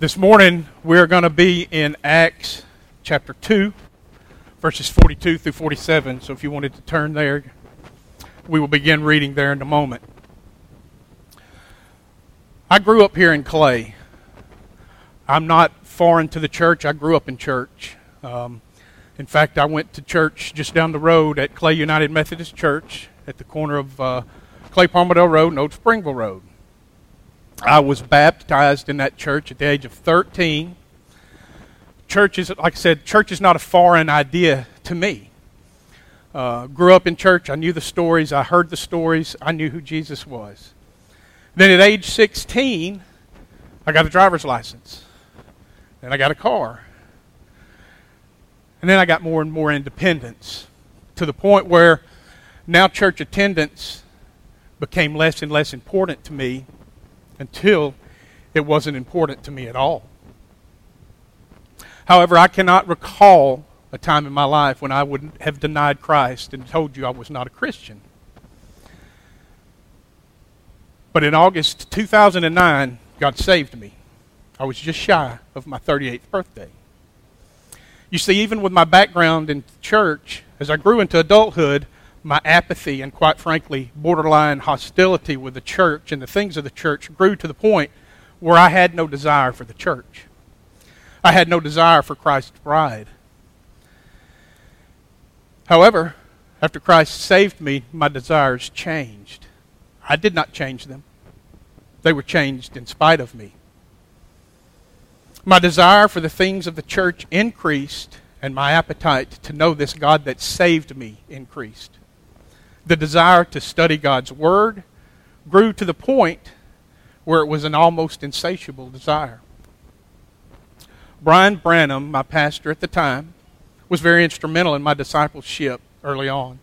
This morning, we're going to be in Acts chapter 2, verses 42 through 47. So if you wanted to turn there, we will begin reading there in a moment. I grew up here in Clay. I'm not foreign to the church. I grew up in church. Um, in fact, I went to church just down the road at Clay United Methodist Church at the corner of uh, Clay Palmerdale Road and Old Springville Road. I was baptized in that church at the age of 13. Church is, like I said, church is not a foreign idea to me. Uh, grew up in church. I knew the stories. I heard the stories. I knew who Jesus was. Then at age 16, I got a driver's license. Then I got a car. And then I got more and more independence to the point where now church attendance became less and less important to me until it wasn't important to me at all. However, I cannot recall a time in my life when I would have denied Christ and told you I was not a Christian. But in August 2009, God saved me. I was just shy of my 38th birthday. You see, even with my background in church, as I grew into adulthood, my apathy and, quite frankly, borderline hostility with the church and the things of the church grew to the point where I had no desire for the church. I had no desire for Christ's bride. However, after Christ saved me, my desires changed. I did not change them, they were changed in spite of me. My desire for the things of the church increased, and my appetite to know this God that saved me increased the desire to study God's Word grew to the point where it was an almost insatiable desire. Brian Branham, my pastor at the time, was very instrumental in my discipleship early on.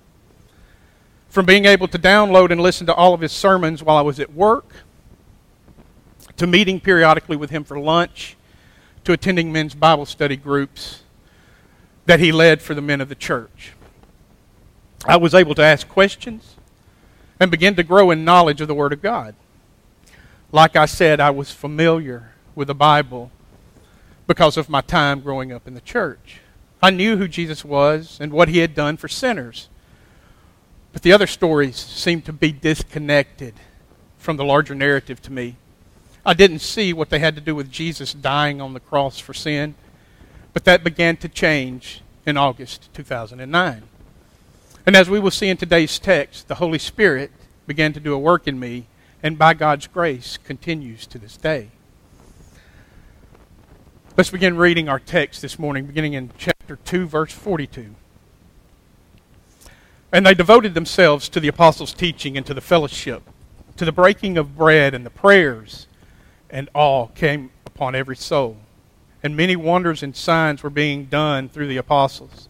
From being able to download and listen to all of his sermons while I was at work, to meeting periodically with him for lunch, to attending men's Bible study groups that he led for the men of the church. I was able to ask questions and begin to grow in knowledge of the Word of God. Like I said, I was familiar with the Bible because of my time growing up in the church. I knew who Jesus was and what he had done for sinners. But the other stories seemed to be disconnected from the larger narrative to me. I didn't see what they had to do with Jesus dying on the cross for sin, but that began to change in August 2009. And as we will see in today's text, the Holy Spirit began to do a work in me, and by God's grace continues to this day. Let's begin reading our text this morning, beginning in chapter 2, verse 42. And they devoted themselves to the apostles' teaching and to the fellowship, to the breaking of bread and the prayers, and awe came upon every soul. And many wonders and signs were being done through the apostles.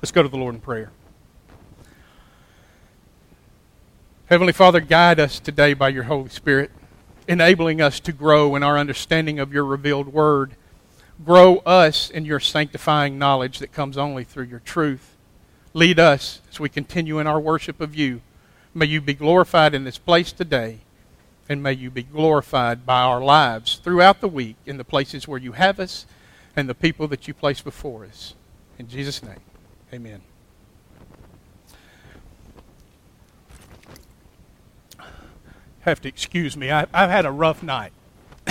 Let's go to the Lord in prayer. Heavenly Father, guide us today by your Holy Spirit, enabling us to grow in our understanding of your revealed word. Grow us in your sanctifying knowledge that comes only through your truth. Lead us as we continue in our worship of you. May you be glorified in this place today, and may you be glorified by our lives throughout the week in the places where you have us and the people that you place before us. In Jesus' name. Amen. Have to excuse me. I, have had a rough night.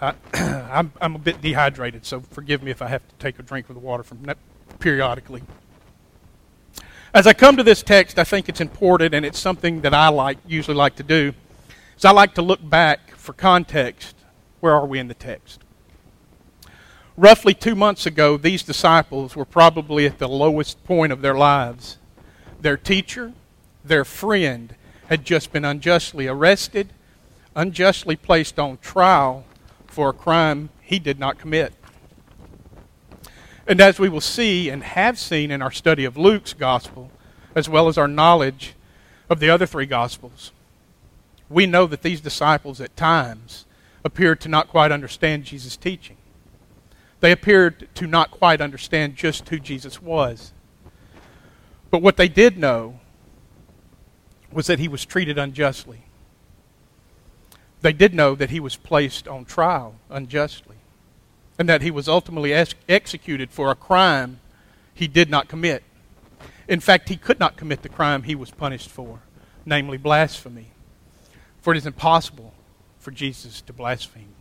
I, am I'm a bit dehydrated, so forgive me if I have to take a drink of the water from periodically. As I come to this text, I think it's important, and it's something that I like usually like to do. Is I like to look back for context. Where are we in the text? Roughly two months ago, these disciples were probably at the lowest point of their lives. Their teacher, their friend, had just been unjustly arrested, unjustly placed on trial for a crime he did not commit. And as we will see and have seen in our study of Luke's gospel, as well as our knowledge of the other three gospels, we know that these disciples at times appeared to not quite understand Jesus' teaching. They appeared to not quite understand just who Jesus was. But what they did know was that he was treated unjustly. They did know that he was placed on trial unjustly and that he was ultimately ex- executed for a crime he did not commit. In fact, he could not commit the crime he was punished for, namely blasphemy. For it is impossible for Jesus to blaspheme.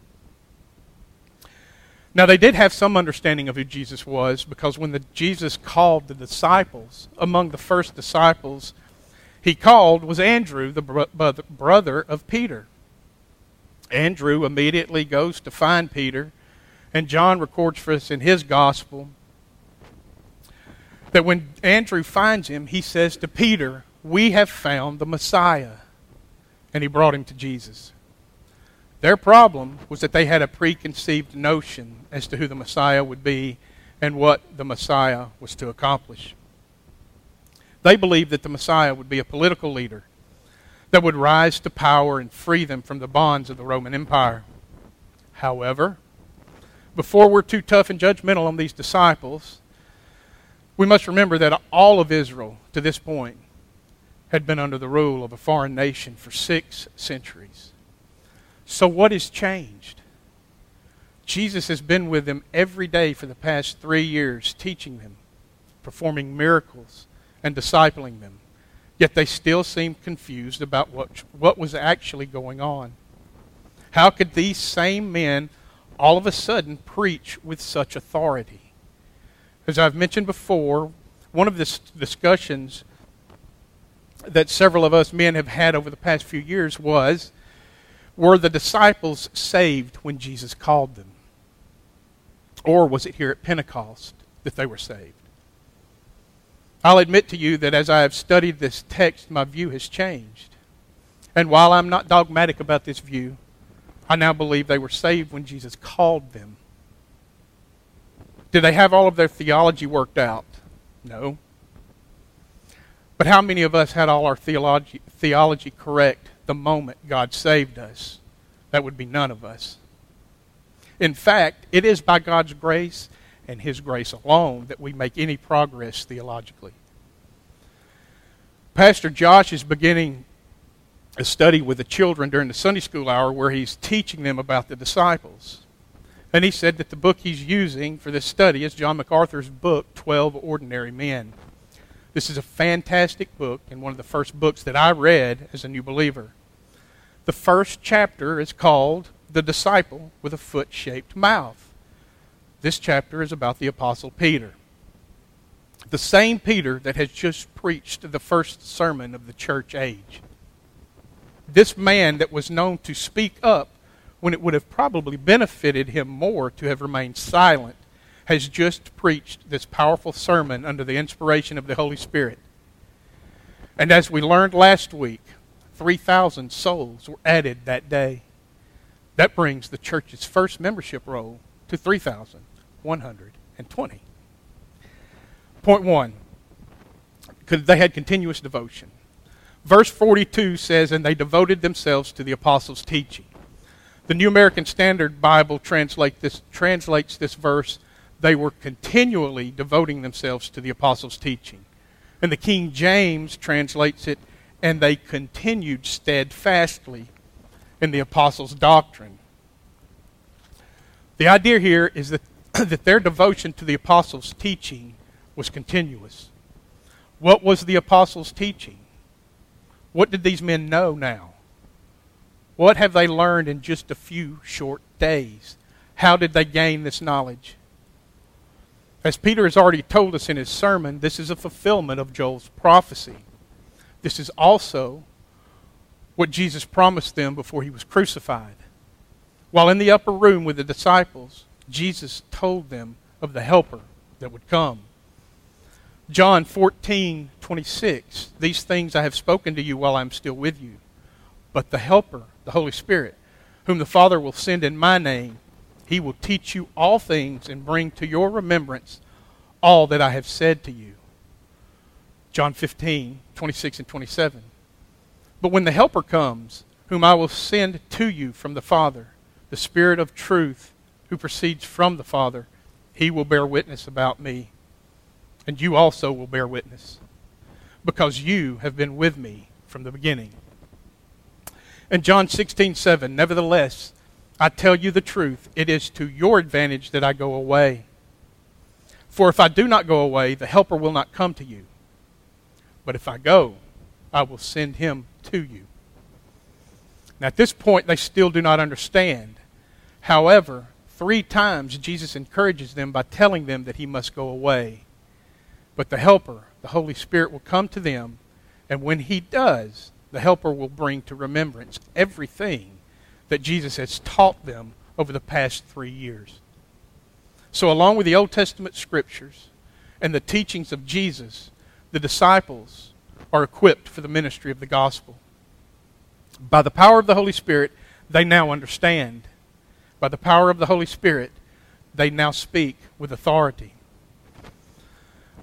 Now, they did have some understanding of who Jesus was because when the, Jesus called the disciples, among the first disciples he called was Andrew, the bro- brother of Peter. Andrew immediately goes to find Peter, and John records for us in his gospel that when Andrew finds him, he says to Peter, We have found the Messiah. And he brought him to Jesus. Their problem was that they had a preconceived notion as to who the Messiah would be and what the Messiah was to accomplish. They believed that the Messiah would be a political leader that would rise to power and free them from the bonds of the Roman Empire. However, before we're too tough and judgmental on these disciples, we must remember that all of Israel to this point had been under the rule of a foreign nation for six centuries. So, what has changed? Jesus has been with them every day for the past three years, teaching them, performing miracles, and discipling them. Yet they still seemed confused about what, what was actually going on. How could these same men all of a sudden preach with such authority? As I've mentioned before, one of the discussions that several of us men have had over the past few years was were the disciples saved when Jesus called them? Or was it here at Pentecost that they were saved? I'll admit to you that as I have studied this text, my view has changed. And while I'm not dogmatic about this view, I now believe they were saved when Jesus called them. Did they have all of their theology worked out? No. But how many of us had all our theology, theology correct the moment God saved us? That would be none of us. In fact, it is by God's grace and His grace alone that we make any progress theologically. Pastor Josh is beginning a study with the children during the Sunday school hour where he's teaching them about the disciples. And he said that the book he's using for this study is John MacArthur's book, 12 Ordinary Men. This is a fantastic book and one of the first books that I read as a new believer. The first chapter is called The Disciple with a Foot Shaped Mouth. This chapter is about the Apostle Peter. The same Peter that has just preached the first sermon of the church age. This man that was known to speak up when it would have probably benefited him more to have remained silent has just preached this powerful sermon under the inspiration of the Holy Spirit. And as we learned last week, 3,000 souls were added that day. That brings the church's first membership roll to 3,120. Point one, they had continuous devotion. Verse 42 says, And they devoted themselves to the apostles' teaching. The New American Standard Bible translate this, translates this verse they were continually devoting themselves to the apostles' teaching. And the King James translates it, and they continued steadfastly in the apostles' doctrine. The idea here is that, that their devotion to the apostles' teaching was continuous. What was the apostles' teaching? What did these men know now? What have they learned in just a few short days? How did they gain this knowledge? As Peter has already told us in his sermon, this is a fulfillment of Joel's prophecy. This is also what Jesus promised them before he was crucified. While in the upper room with the disciples, Jesus told them of the helper that would come. John 14, 26. These things I have spoken to you while I'm still with you. But the helper, the Holy Spirit, whom the Father will send in my name, he will teach you all things and bring to your remembrance all that I have said to you. John 15, 26 and 27. But when the Helper comes, whom I will send to you from the Father, the Spirit of truth, who proceeds from the Father, he will bear witness about me. And you also will bear witness, because you have been with me from the beginning. And John 16, 7, Nevertheless, I tell you the truth, it is to your advantage that I go away. For if I do not go away, the Helper will not come to you. But if I go, I will send him to you. Now, at this point, they still do not understand. However, three times Jesus encourages them by telling them that he must go away. But the Helper, the Holy Spirit, will come to them, and when he does, the Helper will bring to remembrance everything that Jesus has taught them over the past three years. So, along with the Old Testament scriptures and the teachings of Jesus, the disciples are equipped for the ministry of the gospel. By the power of the Holy Spirit, they now understand. By the power of the Holy Spirit, they now speak with authority.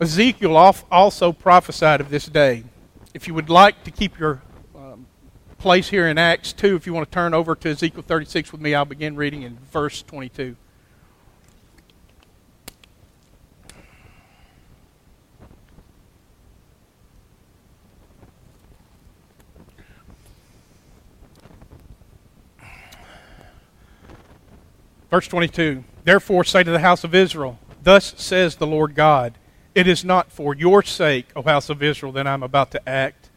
Ezekiel also prophesied of this day. If you would like to keep your place here in Acts 2. If you want to turn over to Ezekiel 36 with me, I'll begin reading in verse 22. Verse 22 Therefore say to the house of Israel, Thus says the Lord God, It is not for your sake, O house of Israel, that I am about to act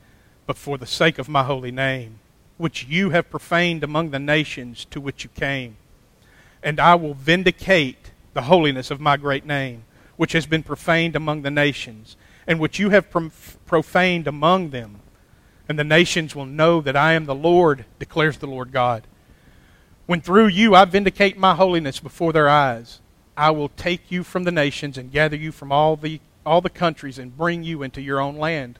but for the sake of my holy name, which you have profaned among the nations to which you came. And I will vindicate the holiness of my great name, which has been profaned among the nations, and which you have profaned among them. And the nations will know that I am the Lord, declares the Lord God. When through you I vindicate my holiness before their eyes, I will take you from the nations and gather you from all the, all the countries and bring you into your own land.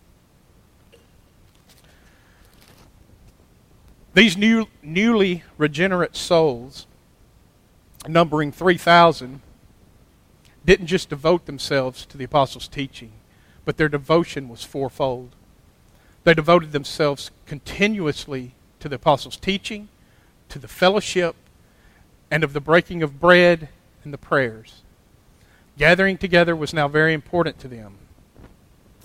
These new, newly regenerate souls, numbering 3,000, didn't just devote themselves to the apostles' teaching, but their devotion was fourfold. They devoted themselves continuously to the apostles' teaching, to the fellowship, and of the breaking of bread and the prayers. Gathering together was now very important to them.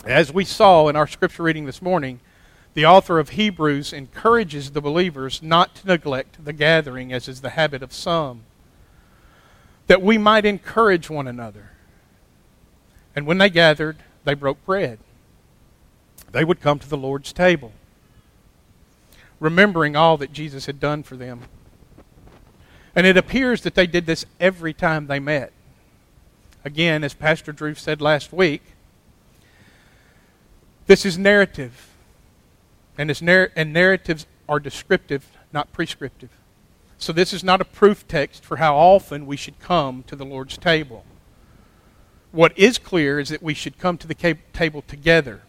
As we saw in our scripture reading this morning, the author of Hebrews encourages the believers not to neglect the gathering, as is the habit of some, that we might encourage one another. And when they gathered, they broke bread. They would come to the Lord's table, remembering all that Jesus had done for them. And it appears that they did this every time they met. Again, as Pastor Drew said last week, this is narrative. And, narr- and narratives are descriptive, not prescriptive. So this is not a proof text for how often we should come to the Lord's table. What is clear is that we should come to the table together,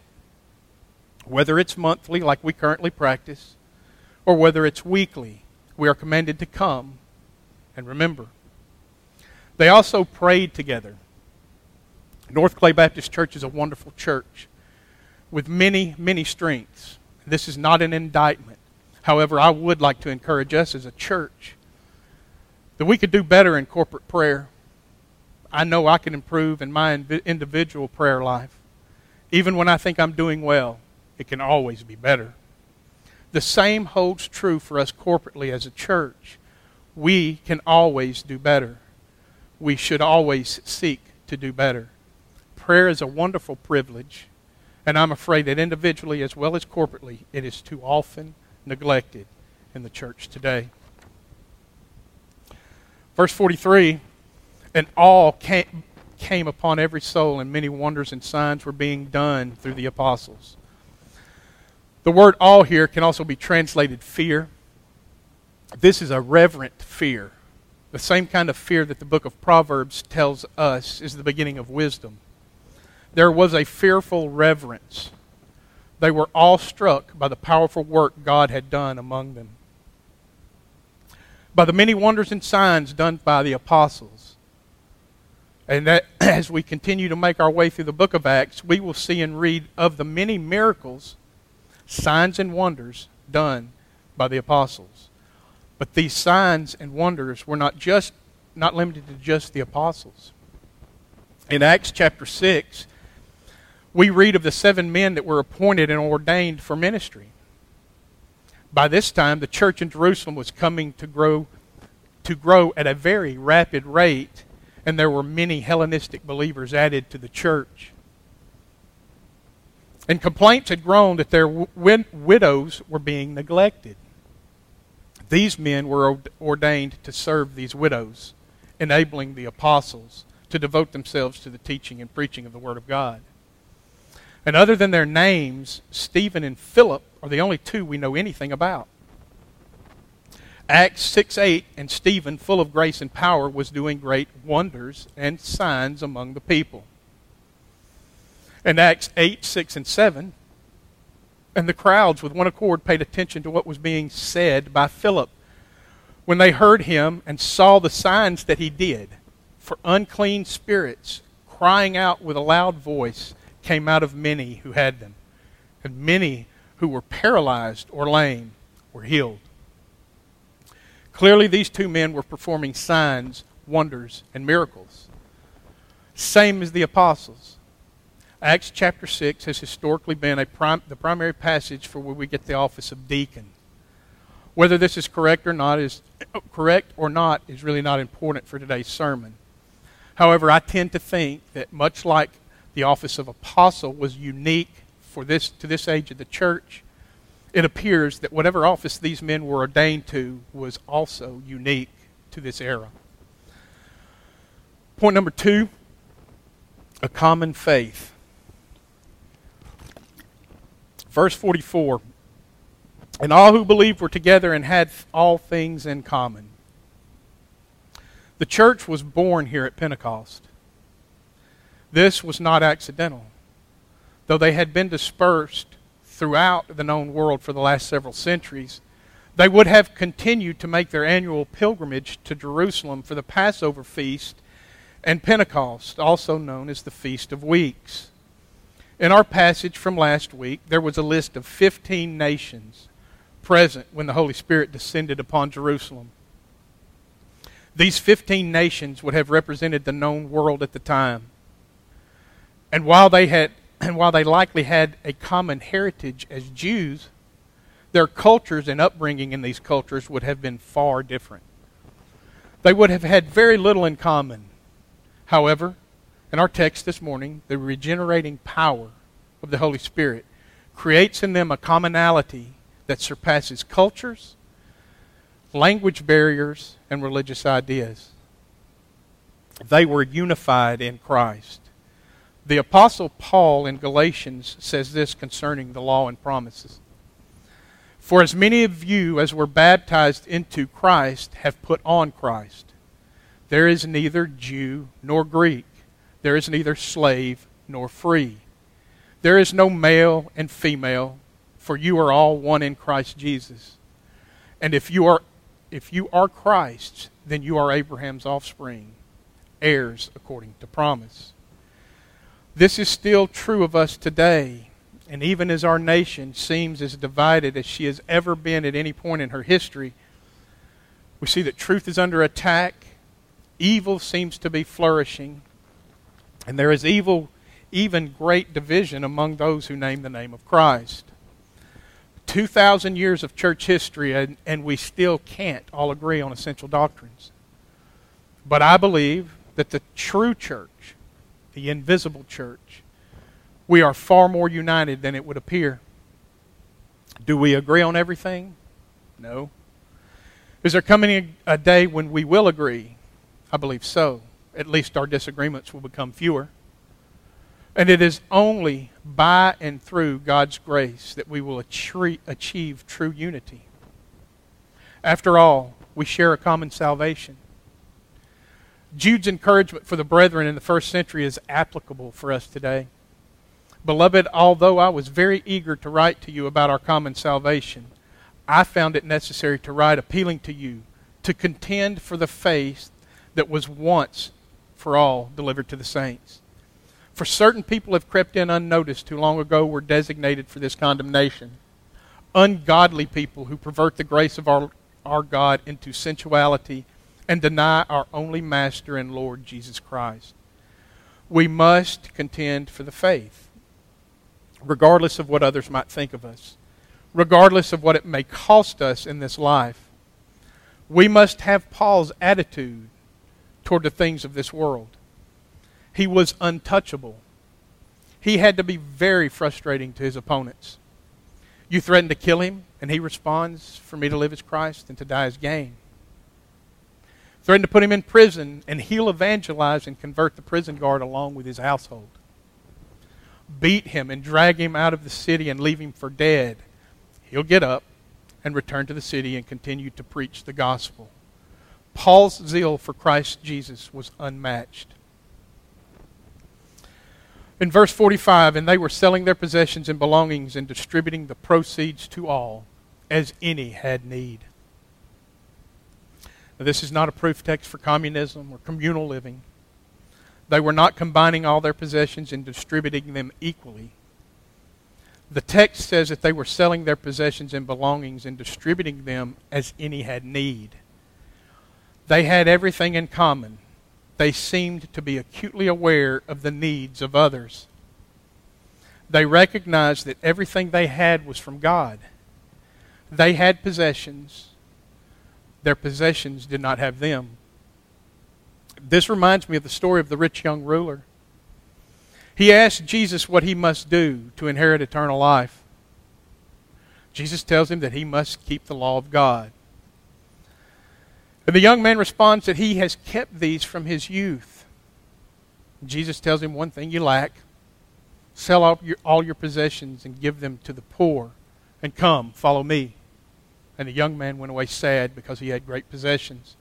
whether it's monthly, like we currently practice, or whether it's weekly. We are commanded to come and remember. They also prayed together. North Clay Baptist Church is a wonderful church with many, many strengths. This is not an indictment. However, I would like to encourage us as a church that we could do better in corporate prayer. I know I can improve in my individual prayer life. Even when I think I'm doing well, it can always be better. The same holds true for us corporately as a church. We can always do better. We should always seek to do better. Prayer is a wonderful privilege. And I'm afraid that individually as well as corporately, it is too often neglected in the church today. Verse 43 And all came, came upon every soul, and many wonders and signs were being done through the apostles. The word all here can also be translated fear. This is a reverent fear, the same kind of fear that the book of Proverbs tells us is the beginning of wisdom. There was a fearful reverence. They were awestruck by the powerful work God had done among them. By the many wonders and signs done by the apostles. And that as we continue to make our way through the book of Acts, we will see and read of the many miracles, signs, and wonders done by the apostles. But these signs and wonders were not just not limited to just the apostles. In Acts chapter 6, we read of the seven men that were appointed and ordained for ministry. By this time, the church in Jerusalem was coming to grow, to grow at a very rapid rate, and there were many Hellenistic believers added to the church. And complaints had grown that their widows were being neglected. These men were ordained to serve these widows, enabling the apostles to devote themselves to the teaching and preaching of the Word of God. And other than their names, Stephen and Philip are the only two we know anything about. Acts 6 8, and Stephen, full of grace and power, was doing great wonders and signs among the people. And Acts 8 6 and 7, and the crowds with one accord paid attention to what was being said by Philip when they heard him and saw the signs that he did. For unclean spirits, crying out with a loud voice, came out of many who had them, and many who were paralyzed or lame were healed. Clearly, these two men were performing signs, wonders, and miracles. Same as the apostles. Acts chapter 6 has historically been a prim- the primary passage for where we get the office of deacon. Whether this is correct or not is correct or not is really not important for today's sermon. However, I tend to think that much like the office of apostle was unique for this to this age of the church, it appears that whatever office these men were ordained to was also unique to this era. Point number two a common faith. Verse 44 And all who believed were together and had all things in common. The church was born here at Pentecost. This was not accidental. Though they had been dispersed throughout the known world for the last several centuries, they would have continued to make their annual pilgrimage to Jerusalem for the Passover feast and Pentecost, also known as the Feast of Weeks. In our passage from last week, there was a list of 15 nations present when the Holy Spirit descended upon Jerusalem. These 15 nations would have represented the known world at the time. And while they had and while they likely had a common heritage as Jews, their cultures and upbringing in these cultures would have been far different. They would have had very little in common. However, in our text this morning, the regenerating power of the Holy Spirit creates in them a commonality that surpasses cultures, language barriers, and religious ideas. They were unified in Christ. The Apostle Paul in Galatians says this concerning the law and promises. For as many of you as were baptized into Christ have put on Christ. There is neither Jew nor Greek. There is neither slave nor free. There is no male and female, for you are all one in Christ Jesus. And if you are if you are Christ's, then you are Abraham's offspring, heirs according to promise. This is still true of us today. And even as our nation seems as divided as she has ever been at any point in her history, we see that truth is under attack, evil seems to be flourishing, and there is evil, even great division among those who name the name of Christ. 2,000 years of church history, and, and we still can't all agree on essential doctrines. But I believe that the true church the invisible church, we are far more united than it would appear. Do we agree on everything? No. Is there coming a day when we will agree? I believe so. at least our disagreements will become fewer. And it is only by and through God's grace that we will achieve true unity. After all, we share a common salvation. Jude's encouragement for the brethren in the first century is applicable for us today. Beloved, although I was very eager to write to you about our common salvation, I found it necessary to write appealing to you to contend for the faith that was once for all delivered to the saints. For certain people have crept in unnoticed who long ago were designated for this condemnation. Ungodly people who pervert the grace of our, our God into sensuality and deny our only Master and Lord Jesus Christ. We must contend for the faith, regardless of what others might think of us, regardless of what it may cost us in this life. We must have Paul's attitude toward the things of this world. He was untouchable. He had to be very frustrating to his opponents. You threaten to kill him, and he responds, For me to live as Christ and to die as gain threatened to put him in prison, and he'll evangelize and convert the prison guard along with his household. Beat him and drag him out of the city and leave him for dead. He'll get up and return to the city and continue to preach the gospel. Paul's zeal for Christ Jesus was unmatched. In verse 45, and they were selling their possessions and belongings and distributing the proceeds to all, as any had need. This is not a proof text for communism or communal living. They were not combining all their possessions and distributing them equally. The text says that they were selling their possessions and belongings and distributing them as any had need. They had everything in common. They seemed to be acutely aware of the needs of others. They recognized that everything they had was from God. They had possessions their possessions did not have them. This reminds me of the story of the rich young ruler. He asked Jesus what he must do to inherit eternal life. Jesus tells him that he must keep the law of God. And the young man responds that he has kept these from his youth. Jesus tells him one thing you lack sell all your, all your possessions and give them to the poor, and come, follow me. And the young man went away sad because he had great possessions.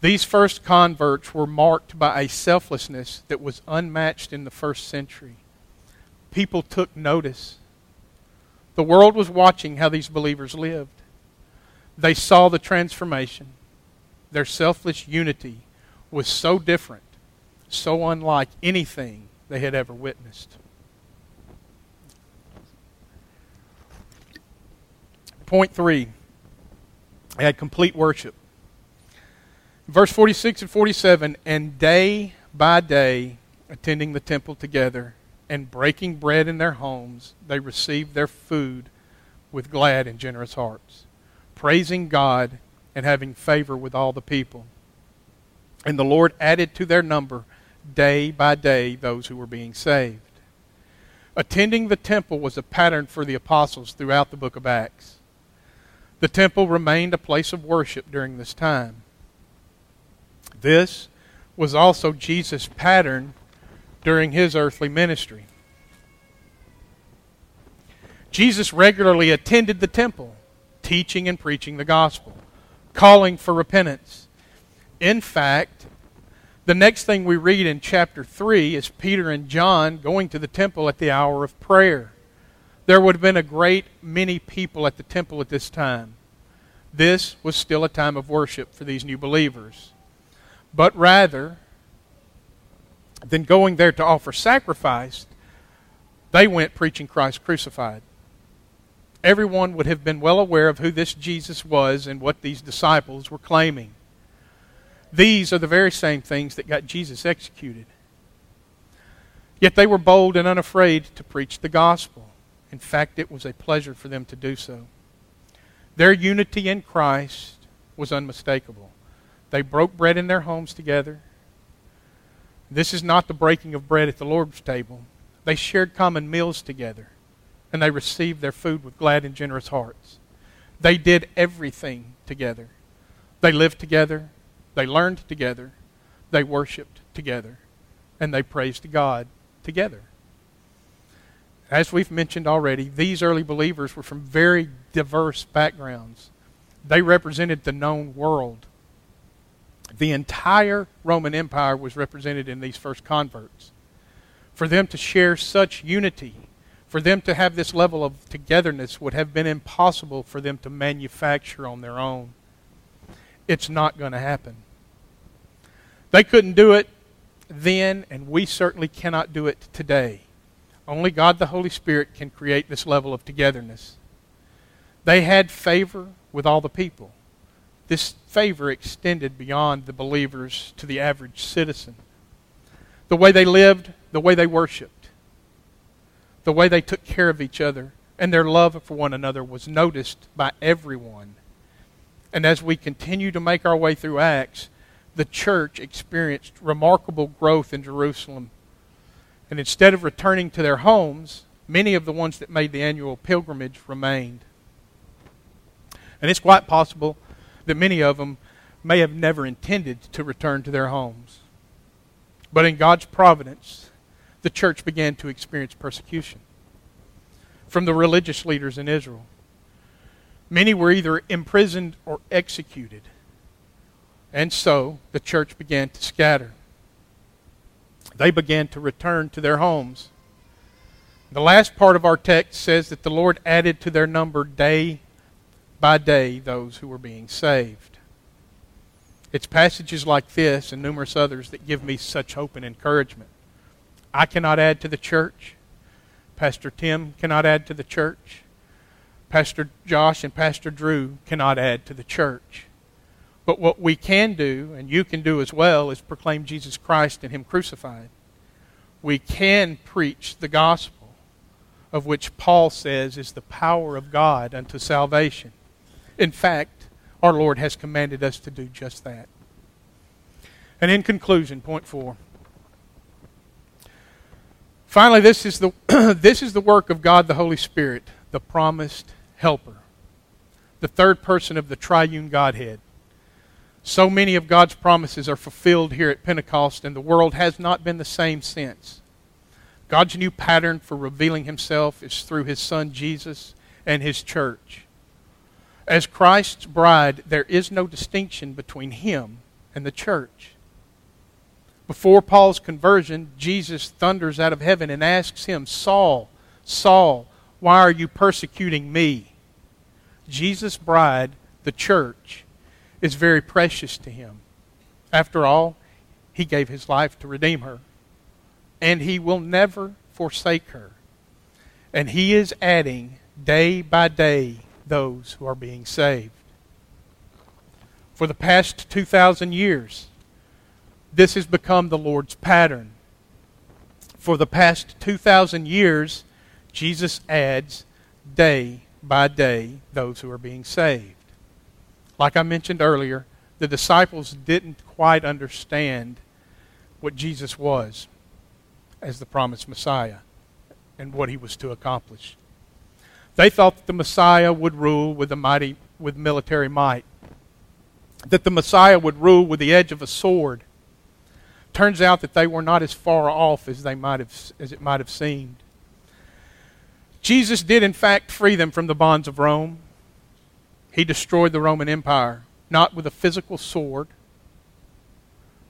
These first converts were marked by a selflessness that was unmatched in the first century. People took notice. The world was watching how these believers lived. They saw the transformation. Their selfless unity was so different, so unlike anything they had ever witnessed. Point three, they had complete worship. Verse 46 and 47 and day by day, attending the temple together and breaking bread in their homes, they received their food with glad and generous hearts, praising God and having favor with all the people. And the Lord added to their number day by day those who were being saved. Attending the temple was a pattern for the apostles throughout the book of Acts. The temple remained a place of worship during this time. This was also Jesus' pattern during his earthly ministry. Jesus regularly attended the temple, teaching and preaching the gospel, calling for repentance. In fact, the next thing we read in chapter 3 is Peter and John going to the temple at the hour of prayer. There would have been a great many people at the temple at this time. This was still a time of worship for these new believers. But rather than going there to offer sacrifice, they went preaching Christ crucified. Everyone would have been well aware of who this Jesus was and what these disciples were claiming. These are the very same things that got Jesus executed. Yet they were bold and unafraid to preach the gospel. In fact, it was a pleasure for them to do so. Their unity in Christ was unmistakable. They broke bread in their homes together. This is not the breaking of bread at the Lord's table. They shared common meals together, and they received their food with glad and generous hearts. They did everything together. They lived together. They learned together. they worshiped together, and they praised God together. As we've mentioned already, these early believers were from very diverse backgrounds. They represented the known world. The entire Roman Empire was represented in these first converts. For them to share such unity, for them to have this level of togetherness, would have been impossible for them to manufacture on their own. It's not going to happen. They couldn't do it then, and we certainly cannot do it today. Only God the Holy Spirit can create this level of togetherness. They had favor with all the people. This favor extended beyond the believers to the average citizen. The way they lived, the way they worshiped, the way they took care of each other, and their love for one another was noticed by everyone. And as we continue to make our way through Acts, the church experienced remarkable growth in Jerusalem. And instead of returning to their homes, many of the ones that made the annual pilgrimage remained. And it's quite possible that many of them may have never intended to return to their homes. But in God's providence, the church began to experience persecution from the religious leaders in Israel. Many were either imprisoned or executed. And so the church began to scatter. They began to return to their homes. The last part of our text says that the Lord added to their number day by day those who were being saved. It's passages like this and numerous others that give me such hope and encouragement. I cannot add to the church. Pastor Tim cannot add to the church. Pastor Josh and Pastor Drew cannot add to the church. But what we can do, and you can do as well, is proclaim Jesus Christ and Him crucified. We can preach the gospel, of which Paul says is the power of God unto salvation. In fact, our Lord has commanded us to do just that. And in conclusion, point four. Finally, this is the, this is the work of God the Holy Spirit, the promised helper, the third person of the triune Godhead. So many of God's promises are fulfilled here at Pentecost, and the world has not been the same since. God's new pattern for revealing himself is through his son Jesus and his church. As Christ's bride, there is no distinction between him and the church. Before Paul's conversion, Jesus thunders out of heaven and asks him, Saul, Saul, why are you persecuting me? Jesus' bride, the church, is very precious to him. After all, he gave his life to redeem her, and he will never forsake her. And he is adding day by day those who are being saved. For the past 2,000 years, this has become the Lord's pattern. For the past 2,000 years, Jesus adds day by day those who are being saved. Like I mentioned earlier, the disciples didn't quite understand what Jesus was as the promised Messiah and what he was to accomplish. They thought that the Messiah would rule with a mighty with military might. That the Messiah would rule with the edge of a sword. Turns out that they were not as far off as they might have as it might have seemed. Jesus did in fact free them from the bonds of Rome. He destroyed the Roman Empire not with a physical sword,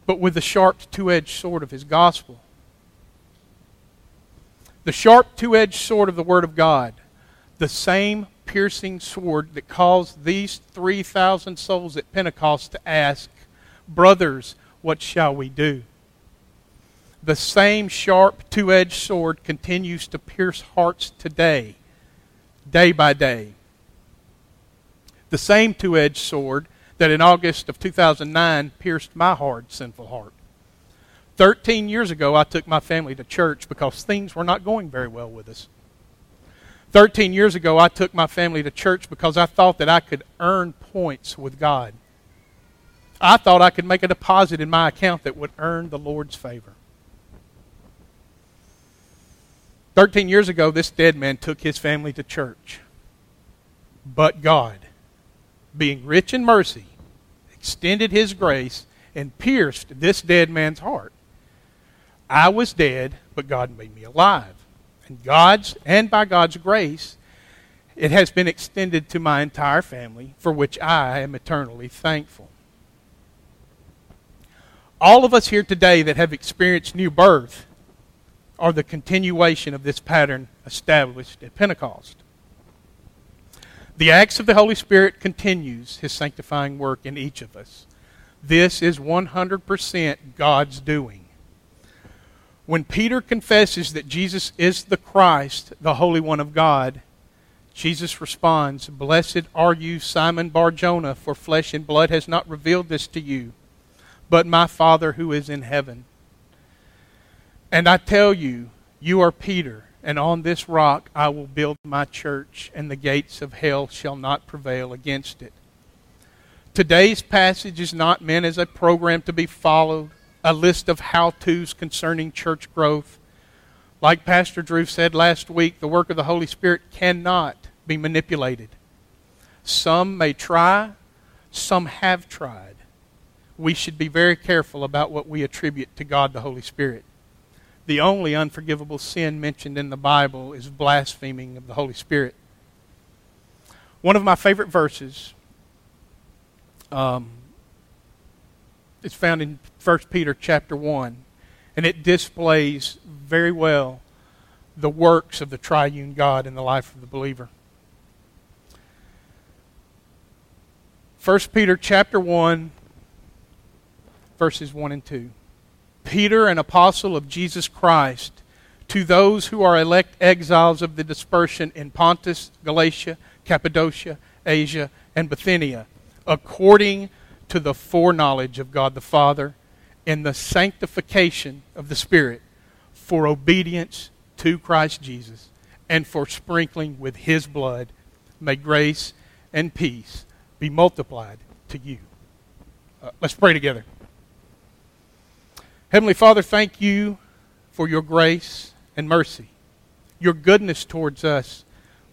but with the sharp two-edged sword of his gospel. The sharp two-edged sword of the word of God the same piercing sword that caused these 3,000 souls at Pentecost to ask, Brothers, what shall we do? The same sharp two edged sword continues to pierce hearts today, day by day. The same two edged sword that in August of 2009 pierced my hard, sinful heart. Thirteen years ago, I took my family to church because things were not going very well with us. 13 years ago, I took my family to church because I thought that I could earn points with God. I thought I could make a deposit in my account that would earn the Lord's favor. 13 years ago, this dead man took his family to church. But God, being rich in mercy, extended his grace and pierced this dead man's heart. I was dead, but God made me alive. And God's and by God's grace, it has been extended to my entire family, for which I am eternally thankful. All of us here today that have experienced new birth are the continuation of this pattern established at Pentecost. The acts of the Holy Spirit continues his sanctifying work in each of us. This is 100% God's doing. When Peter confesses that Jesus is the Christ, the Holy One of God, Jesus responds, Blessed are you, Simon Barjona, for flesh and blood has not revealed this to you, but my Father who is in heaven. And I tell you, you are Peter, and on this rock I will build my church, and the gates of hell shall not prevail against it. Today's passage is not meant as a program to be followed, a list of how to's concerning church growth. Like Pastor Drew said last week, the work of the Holy Spirit cannot be manipulated. Some may try, some have tried. We should be very careful about what we attribute to God the Holy Spirit. The only unforgivable sin mentioned in the Bible is blaspheming of the Holy Spirit. One of my favorite verses um, it's found in 1 Peter chapter 1, and it displays very well the works of the triune God in the life of the believer. 1 Peter chapter 1 verses 1 and 2. Peter, an apostle of Jesus Christ, to those who are elect exiles of the dispersion in Pontus, Galatia, Cappadocia, Asia, and Bithynia according to the foreknowledge of God the Father in the sanctification of the Spirit for obedience to Christ Jesus and for sprinkling with his blood. May grace and peace be multiplied to you. Uh, let's pray together. Heavenly Father, thank you for your grace and mercy, your goodness towards us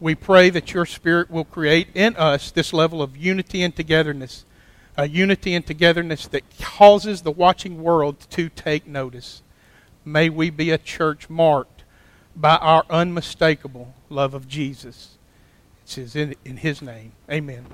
we pray that your Spirit will create in us this level of unity and togetherness, a unity and togetherness that causes the watching world to take notice. May we be a church marked by our unmistakable love of Jesus. It's in, in His name. Amen.